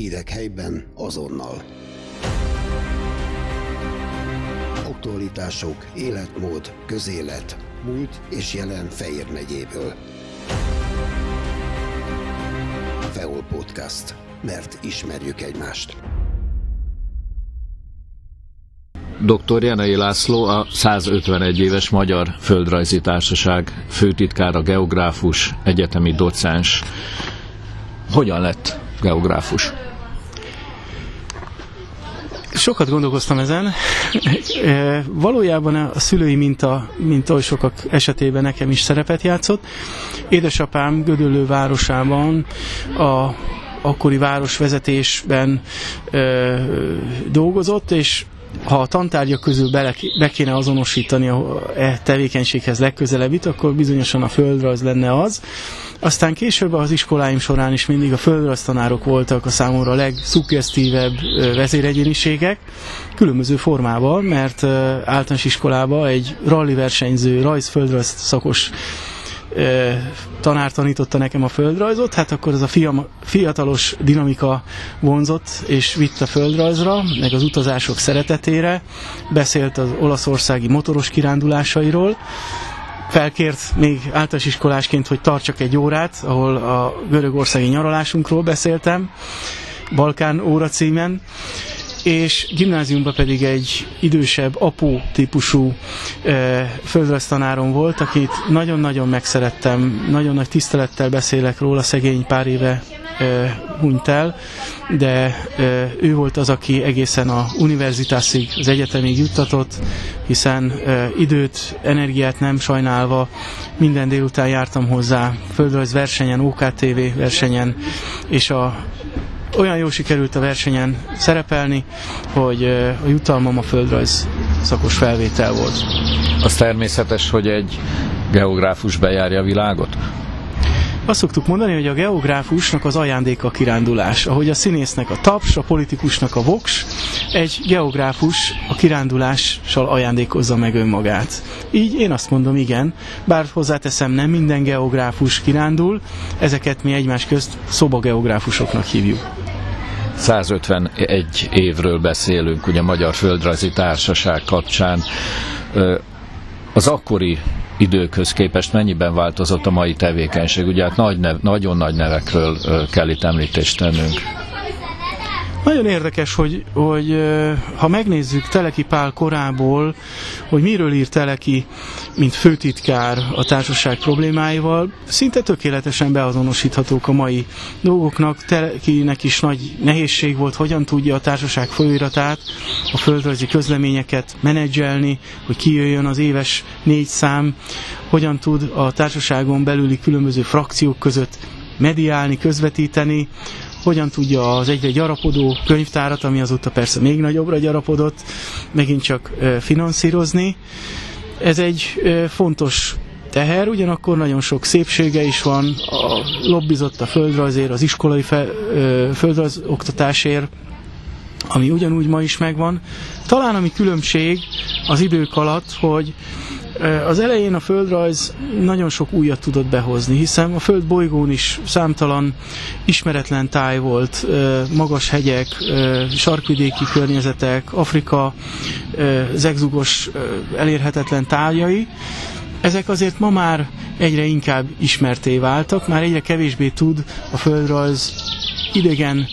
Hírek helyben azonnal. Aktualitások, életmód, közélet, múlt és jelen Fejér megyéből. Feol Podcast. Mert ismerjük egymást. Dr. Jenei László, a 151 éves Magyar Földrajzi Társaság főtitkára, geográfus, egyetemi docens. Hogyan lett geográfus? Sokat gondolkoztam ezen. E, valójában a szülői minta, mint oly sokak esetében nekem is szerepet játszott. Édesapám Gödöllő városában a akkori városvezetésben ö, dolgozott, és ha a tantárgyak közül bele, be kéne azonosítani a e tevékenységhez legközelebbit, akkor bizonyosan a földrajz lenne az. Aztán később az iskoláim során is mindig a földrajztanárok voltak a számomra a legszuggesztívebb vezéregyéniségek, különböző formában, mert általános iskolában egy rally versenyző, rajz-földrajz szakos tanár tanította nekem a földrajzot, hát akkor ez a fiam, fiatalos dinamika vonzott és vitt a földrajzra, meg az utazások szeretetére, beszélt az olaszországi motoros kirándulásairól, felkért még általános iskolásként, hogy tartsak egy órát, ahol a görögországi nyaralásunkról beszéltem, Balkán óra címen, és gimnáziumban pedig egy idősebb apó típusú e, földrajztanárom volt, akit nagyon-nagyon megszerettem, nagyon nagy tisztelettel beszélek róla, szegény pár éve e, hunyt el, de e, ő volt az, aki egészen a univerzitásig, az egyetemig juttatott, hiszen időt, energiát nem sajnálva minden délután jártam hozzá földrajz versenyen, OKTV versenyen, és a olyan jó sikerült a versenyen szerepelni, hogy a jutalmam a földrajz szakos felvétel volt. Az természetes, hogy egy geográfus bejárja a világot? Azt szoktuk mondani, hogy a geográfusnak az ajándéka a kirándulás. Ahogy a színésznek a taps, a politikusnak a voks, egy geográfus a kirándulással ajándékozza meg önmagát. Így én azt mondom, igen, bár hozzáteszem, nem minden geográfus kirándul, ezeket mi egymás közt szobageográfusoknak hívjuk. 151 évről beszélünk, ugye a Magyar Földrajzi Társaság kapcsán. Az akkori időkhöz képest mennyiben változott a mai tevékenység? Ugye hát nagy nev, nagyon nagy nevekről kell itt említést tennünk. Nagyon érdekes, hogy, hogy ha megnézzük Teleki Pál korából, hogy miről ír Teleki, mint főtitkár a társaság problémáival, szinte tökéletesen beazonosíthatók a mai dolgoknak. Telekinek is nagy nehézség volt, hogyan tudja a társaság folyóiratát, a földrajzi közleményeket menedzselni, hogy kijöjjön az éves négy szám, hogyan tud a társaságon belüli különböző frakciók között mediálni, közvetíteni, hogyan tudja az egyre gyarapodó könyvtárat, ami azóta persze még nagyobbra gyarapodott, megint csak finanszírozni. Ez egy fontos teher, ugyanakkor nagyon sok szépsége is van, a lobbizott a földrajzért, az iskolai fel, földrajz oktatásért, ami ugyanúgy ma is megvan. Talán ami különbség az idők alatt, hogy az elején a földrajz nagyon sok újat tudott behozni, hiszen a föld bolygón is számtalan ismeretlen táj volt, magas hegyek, sarkvidéki környezetek, Afrika zegzugos, elérhetetlen tájai, ezek azért ma már egyre inkább ismerté váltak, már egyre kevésbé tud a földrajz idegen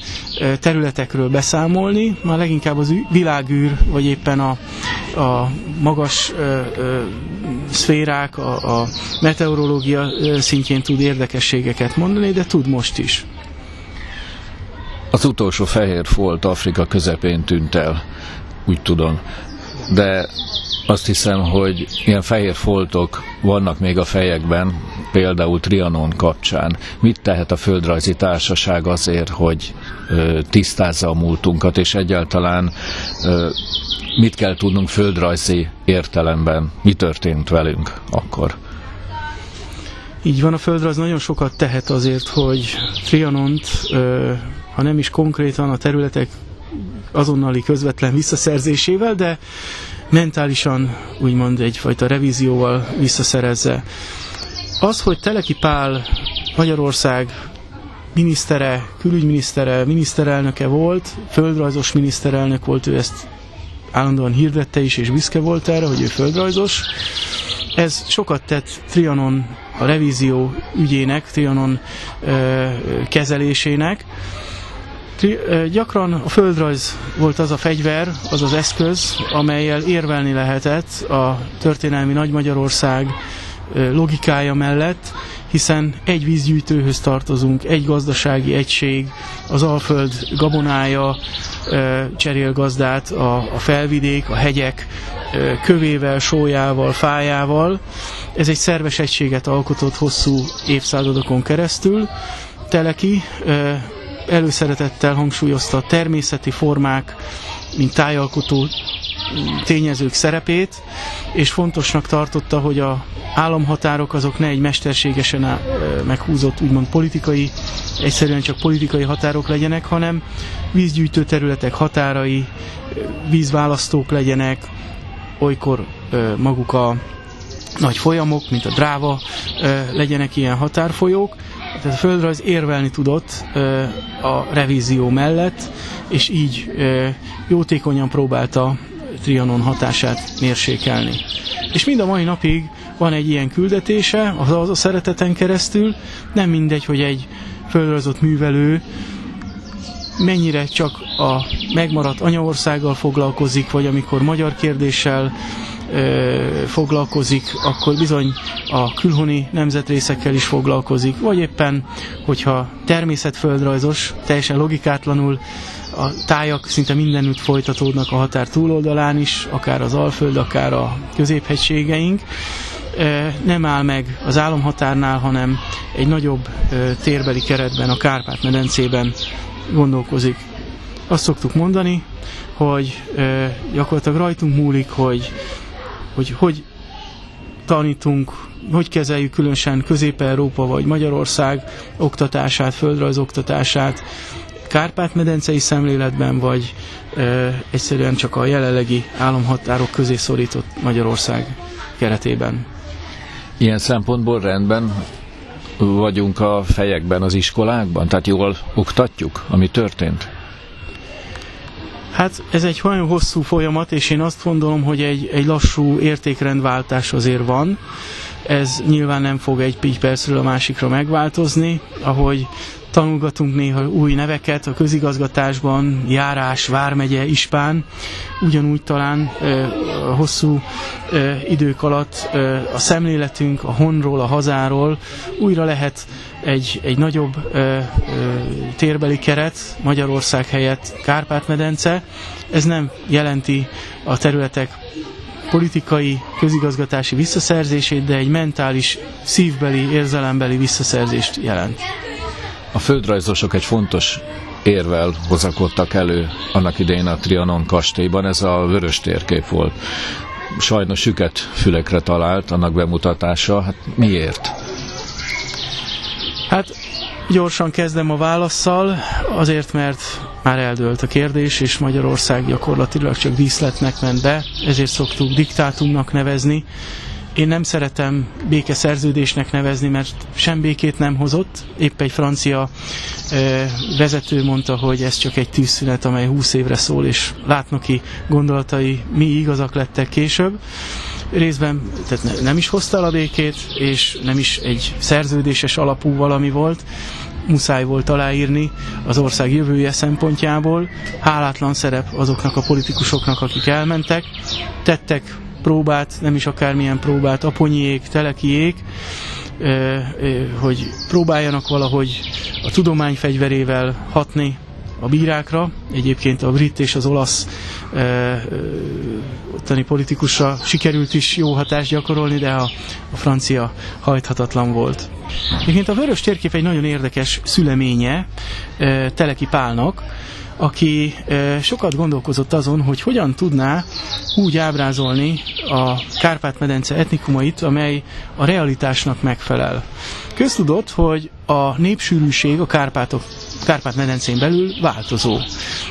területekről beszámolni, már leginkább az világűr, vagy éppen a, a magas ö, ö, szférák, a, a meteorológia szintjén tud érdekességeket mondani, de tud most is. Az utolsó fehér folt Afrika közepén tűnt el, úgy tudom. De azt hiszem, hogy ilyen fehér foltok vannak még a fejekben, például Trianon kapcsán. Mit tehet a Földrajzi Társaság azért, hogy ö, tisztázza a múltunkat, és egyáltalán ö, mit kell tudnunk földrajzi értelemben, mi történt velünk akkor? Így van, a földrajz nagyon sokat tehet azért, hogy Trianont, ö, ha nem is konkrétan a területek azonnali közvetlen visszaszerzésével, de mentálisan úgymond egyfajta revízióval visszaszerezze. Az, hogy Teleki Pál Magyarország minisztere, külügyminisztere, miniszterelnöke volt, földrajzos miniszterelnök volt, ő ezt állandóan hirdette is, és büszke volt erre, hogy ő földrajzos. Ez sokat tett Trianon a revízió ügyének, Trianon ö, kezelésének. Gyakran a földrajz volt az a fegyver, az az eszköz, amelyel érvelni lehetett a történelmi Nagy Magyarország ö, logikája mellett, hiszen egy vízgyűjtőhöz tartozunk, egy gazdasági egység, az Alföld gabonája cserél gazdát, a, a felvidék, a hegyek kövével, sójával, fájával. Ez egy szerves egységet alkotott hosszú évszázadokon keresztül. Teleki előszeretettel hangsúlyozta a természeti formák, mint tájalkotó tényezők szerepét, és fontosnak tartotta, hogy a államhatárok azok ne egy mesterségesen meghúzott úgymond politikai, egyszerűen csak politikai határok legyenek, hanem vízgyűjtő területek határai, vízválasztók legyenek, olykor maguk a nagy folyamok, mint a dráva, legyenek ilyen határfolyók. Tehát a földrajz érvelni tudott a revízió mellett, és így jótékonyan próbálta Trianon hatását mérsékelni. És mind a mai napig van egy ilyen küldetése, az, a szereteten keresztül, nem mindegy, hogy egy földrajzott művelő mennyire csak a megmaradt anyaországgal foglalkozik, vagy amikor magyar kérdéssel ö, foglalkozik, akkor bizony a külhoni nemzetrészekkel is foglalkozik, vagy éppen, hogyha természetföldrajzos, teljesen logikátlanul a tájak szinte mindenütt folytatódnak a határ túloldalán is, akár az Alföld, akár a középhegységeink. Nem áll meg az államhatárnál, hanem egy nagyobb térbeli keretben, a Kárpát-medencében gondolkozik. Azt szoktuk mondani, hogy gyakorlatilag rajtunk múlik, hogy hogy, hogy tanítunk, hogy kezeljük különösen Közép-Európa vagy Magyarország oktatását, földrajz oktatását, Kárpát-medencei szemléletben, vagy ö, egyszerűen csak a jelenlegi államhatárok közé szorított Magyarország keretében. Ilyen szempontból rendben vagyunk a fejekben az iskolákban? Tehát jól oktatjuk, ami történt? Hát ez egy nagyon hosszú folyamat, és én azt gondolom, hogy egy, egy lassú értékrendváltás azért van. Ez nyilván nem fog egy percről a másikra megváltozni, ahogy tanulgatunk néha új neveket a közigazgatásban, járás, vármegye, ispán, ugyanúgy talán a hosszú idők alatt a szemléletünk a honról, a hazáról újra lehet egy, egy nagyobb ö, ö, térbeli keret Magyarország helyett Kárpát-medence. Ez nem jelenti a területek politikai, közigazgatási visszaszerzését, de egy mentális, szívbeli, érzelembeli visszaszerzést jelent. A földrajzosok egy fontos érvel hozakodtak elő annak idején a Trianon kastélyban, ez a vörös térkép volt. Sajnos süket fülekre talált annak bemutatása. Hát miért? Hát gyorsan kezdem a válaszsal, azért, mert már eldőlt a kérdés, és Magyarország gyakorlatilag csak díszletnek ment be, ezért szoktuk diktátumnak nevezni. Én nem szeretem békeszerződésnek nevezni, mert sem békét nem hozott. Épp egy francia ö, vezető mondta, hogy ez csak egy tűzszünet, amely 20 évre szól, és látnak ki gondolatai mi igazak lettek később részben tehát nem is hozta a békét, és nem is egy szerződéses alapú valami volt, muszáj volt aláírni az ország jövője szempontjából. Hálátlan szerep azoknak a politikusoknak, akik elmentek. Tettek próbát, nem is akármilyen próbát, aponyiék, telekiék, hogy próbáljanak valahogy a tudomány fegyverével hatni a bírákra. Egyébként a brit és az olasz e, e, ottani politikusra sikerült is jó hatást gyakorolni, de a, a francia hajthatatlan volt. Egyébként a vörös térkép egy nagyon érdekes szüleménye e, Teleki Pálnak, aki sokat gondolkozott azon, hogy hogyan tudná úgy ábrázolni a Kárpát-medence etnikumait, amely a realitásnak megfelel. Köztudott, hogy a népsűrűség a Kárpátok Kárpát-medencén belül változó.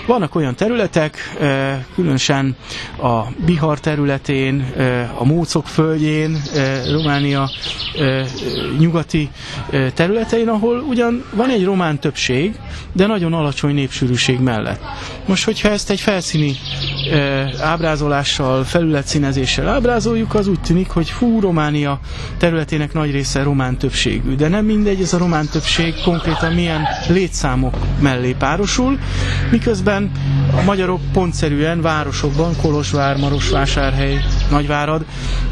Vannak olyan területek, különösen a Bihar területén, a Mócok földjén, Románia nyugati területein, ahol ugyan van egy román többség, de nagyon alacsony népsűrűség mellett. Most, hogyha ezt egy felszíni ábrázolással, felületszínezéssel ábrázoljuk, az úgy tűnik, hogy fú, Románia területének nagy része román többségű. De nem mindegy, ez a román többség konkrétan milyen létszámok mellé párosul, miközben a magyarok pontszerűen városokban, Kolozsvár, Marosvásárhely, Nagyvárad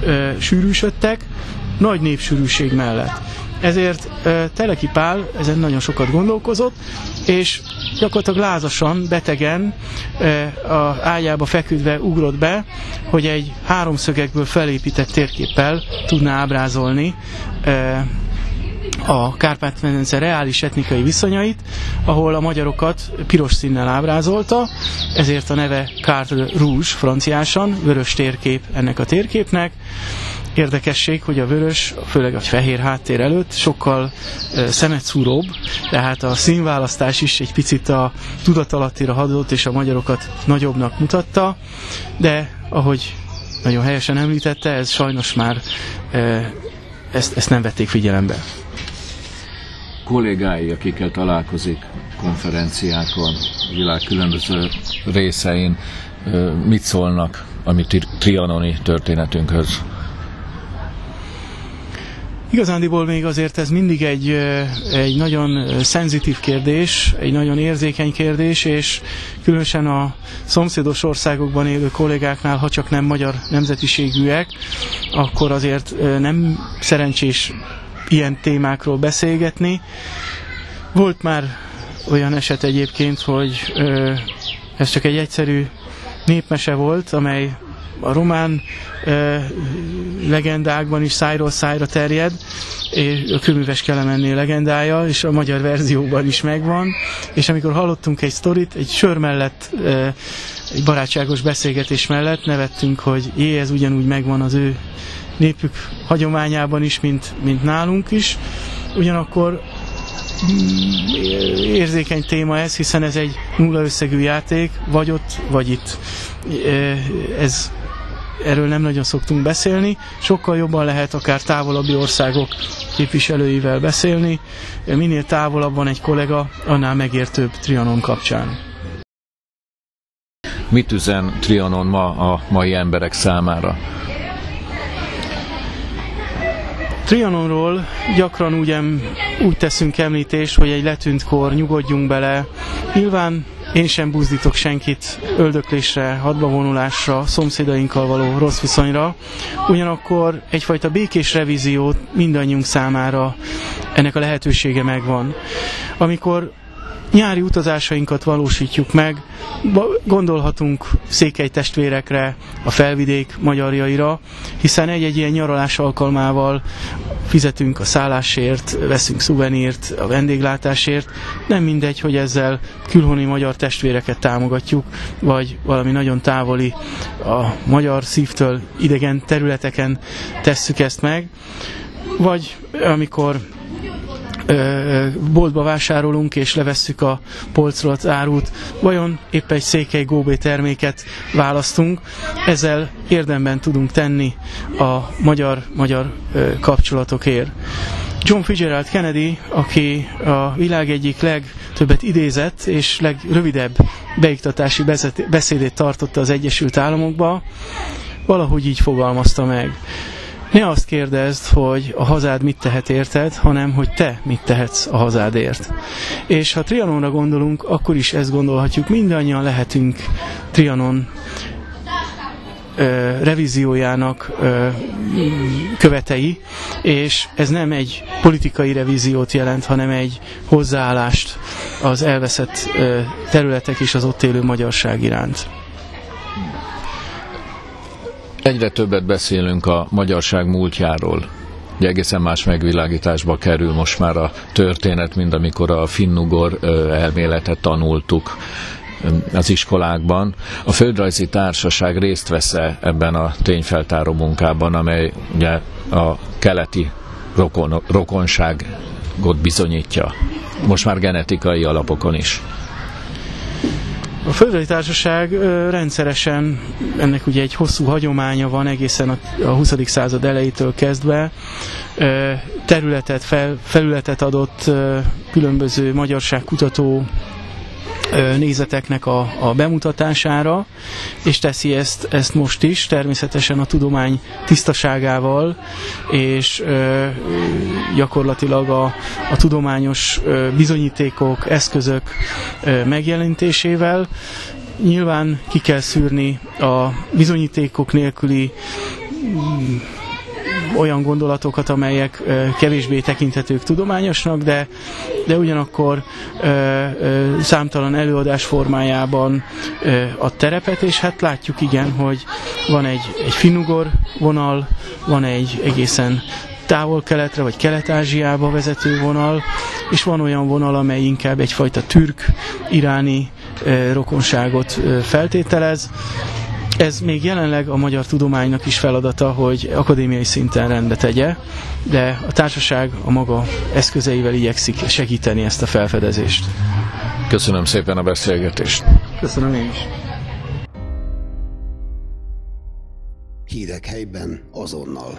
ö, sűrűsödtek, nagy népsűrűség mellett. Ezért Teleki Pál ezen nagyon sokat gondolkozott, és gyakorlatilag lázasan, betegen a ágyába feküdve ugrott be, hogy egy háromszögekből felépített térképpel tudná ábrázolni a Kárpát-medence reális etnikai viszonyait, ahol a magyarokat piros színnel ábrázolta, ezért a neve Carte Rouge franciásan, vörös térkép ennek a térképnek, Érdekesség, hogy a vörös, főleg a fehér háttér előtt sokkal szemetszúróbb, tehát a színválasztás is egy picit a tudatalattira hadott és a magyarokat nagyobbnak mutatta, de ahogy nagyon helyesen említette, ez sajnos már ezt, ezt nem vették figyelembe. Kollégái, akikkel találkozik konferenciákon, a világ különböző részein, mit szólnak a mi trianoni történetünkhöz? Igazándiból még azért ez mindig egy, egy nagyon szenzitív kérdés, egy nagyon érzékeny kérdés, és különösen a szomszédos országokban élő kollégáknál, ha csak nem magyar nemzetiségűek, akkor azért nem szerencsés ilyen témákról beszélgetni. Volt már olyan eset egyébként, hogy ez csak egy egyszerű népmese volt, amely a román e, legendákban is szájról szájra terjed, és a kőműves Kelemenné legendája, és a magyar verzióban is megvan, és amikor hallottunk egy sztorit, egy sör mellett, e, egy barátságos beszélgetés mellett nevettünk, hogy jé, ez ugyanúgy megvan az ő népük hagyományában is, mint, mint nálunk is. Ugyanakkor mm, érzékeny téma ez, hiszen ez egy nulla összegű játék, vagy ott, vagy itt. Ez erről nem nagyon szoktunk beszélni, sokkal jobban lehet akár távolabbi országok képviselőivel beszélni, minél távolabb van egy kollega, annál megértőbb Trianon kapcsán. Mit üzen Trianon ma a mai emberek számára? Trianonról gyakran úgy, úgy teszünk említést, hogy egy letűnt kor, nyugodjunk bele. Nyilván én sem buzdítok senkit öldöklésre, hadbavonulásra, szomszédainkkal való rossz viszonyra. Ugyanakkor egyfajta békés revíziót mindannyiunk számára ennek a lehetősége megvan. Amikor nyári utazásainkat valósítjuk meg, gondolhatunk székely testvérekre, a felvidék magyarjaira, hiszen egy-egy ilyen nyaralás alkalmával fizetünk a szállásért, veszünk szuvenírt a vendéglátásért. Nem mindegy, hogy ezzel külhoni magyar testvéreket támogatjuk, vagy valami nagyon távoli a magyar szívtől idegen területeken tesszük ezt meg, vagy amikor boltba vásárolunk és levesszük a polcról az árut, vajon épp egy székely góbé terméket választunk, ezzel érdemben tudunk tenni a magyar-magyar kapcsolatokért. John Fitzgerald Kennedy, aki a világ egyik legtöbbet idézett és legrövidebb beiktatási beszédét tartotta az Egyesült Államokba, valahogy így fogalmazta meg. Ne azt kérdezd, hogy a hazád mit tehet érted, hanem hogy te mit tehetsz a hazádért. És ha Trianonra gondolunk, akkor is ezt gondolhatjuk. Mindannyian lehetünk Trianon revíziójának ö, követei, és ez nem egy politikai revíziót jelent, hanem egy hozzáállást az elveszett területek és az ott élő magyarság iránt. Egyre többet beszélünk a magyarság múltjáról. Ugye egészen más megvilágításba kerül most már a történet, mint amikor a finnugor elméletet tanultuk az iskolákban. A Földrajzi Társaság részt vesz -e ebben a tényfeltáró munkában, amely ugye a keleti rokon, rokonság bizonyítja. Most már genetikai alapokon is. A Földrajzi Társaság rendszeresen, ennek ugye egy hosszú hagyománya van egészen a, a 20. század elejétől kezdve, területet, fel, felületet adott különböző magyarságkutató nézeteknek a, a bemutatására, és teszi ezt, ezt most is, természetesen a tudomány tisztaságával, és ö, gyakorlatilag a, a tudományos ö, bizonyítékok, eszközök ö, megjelenítésével. Nyilván ki kell szűrni a bizonyítékok nélküli olyan gondolatokat, amelyek kevésbé tekinthetők tudományosnak, de, de ugyanakkor számtalan előadás formájában a terepet, és hát látjuk igen, hogy van egy, egy finnugor vonal, van egy egészen távol-keletre vagy kelet-ázsiába vezető vonal, és van olyan vonal, amely inkább egyfajta türk-iráni rokonságot feltételez. Ez még jelenleg a magyar tudománynak is feladata, hogy akadémiai szinten rendbe tegye, de a társaság a maga eszközeivel igyekszik segíteni ezt a felfedezést. Köszönöm szépen a beszélgetést. Köszönöm én is. Hírek helyben azonnal.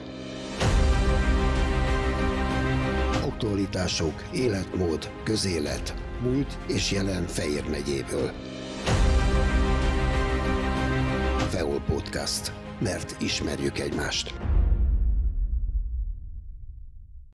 Aktualitások, életmód, közélet, múlt és jelen Fejér megyéből. Podcast, mert ismerjük egymást.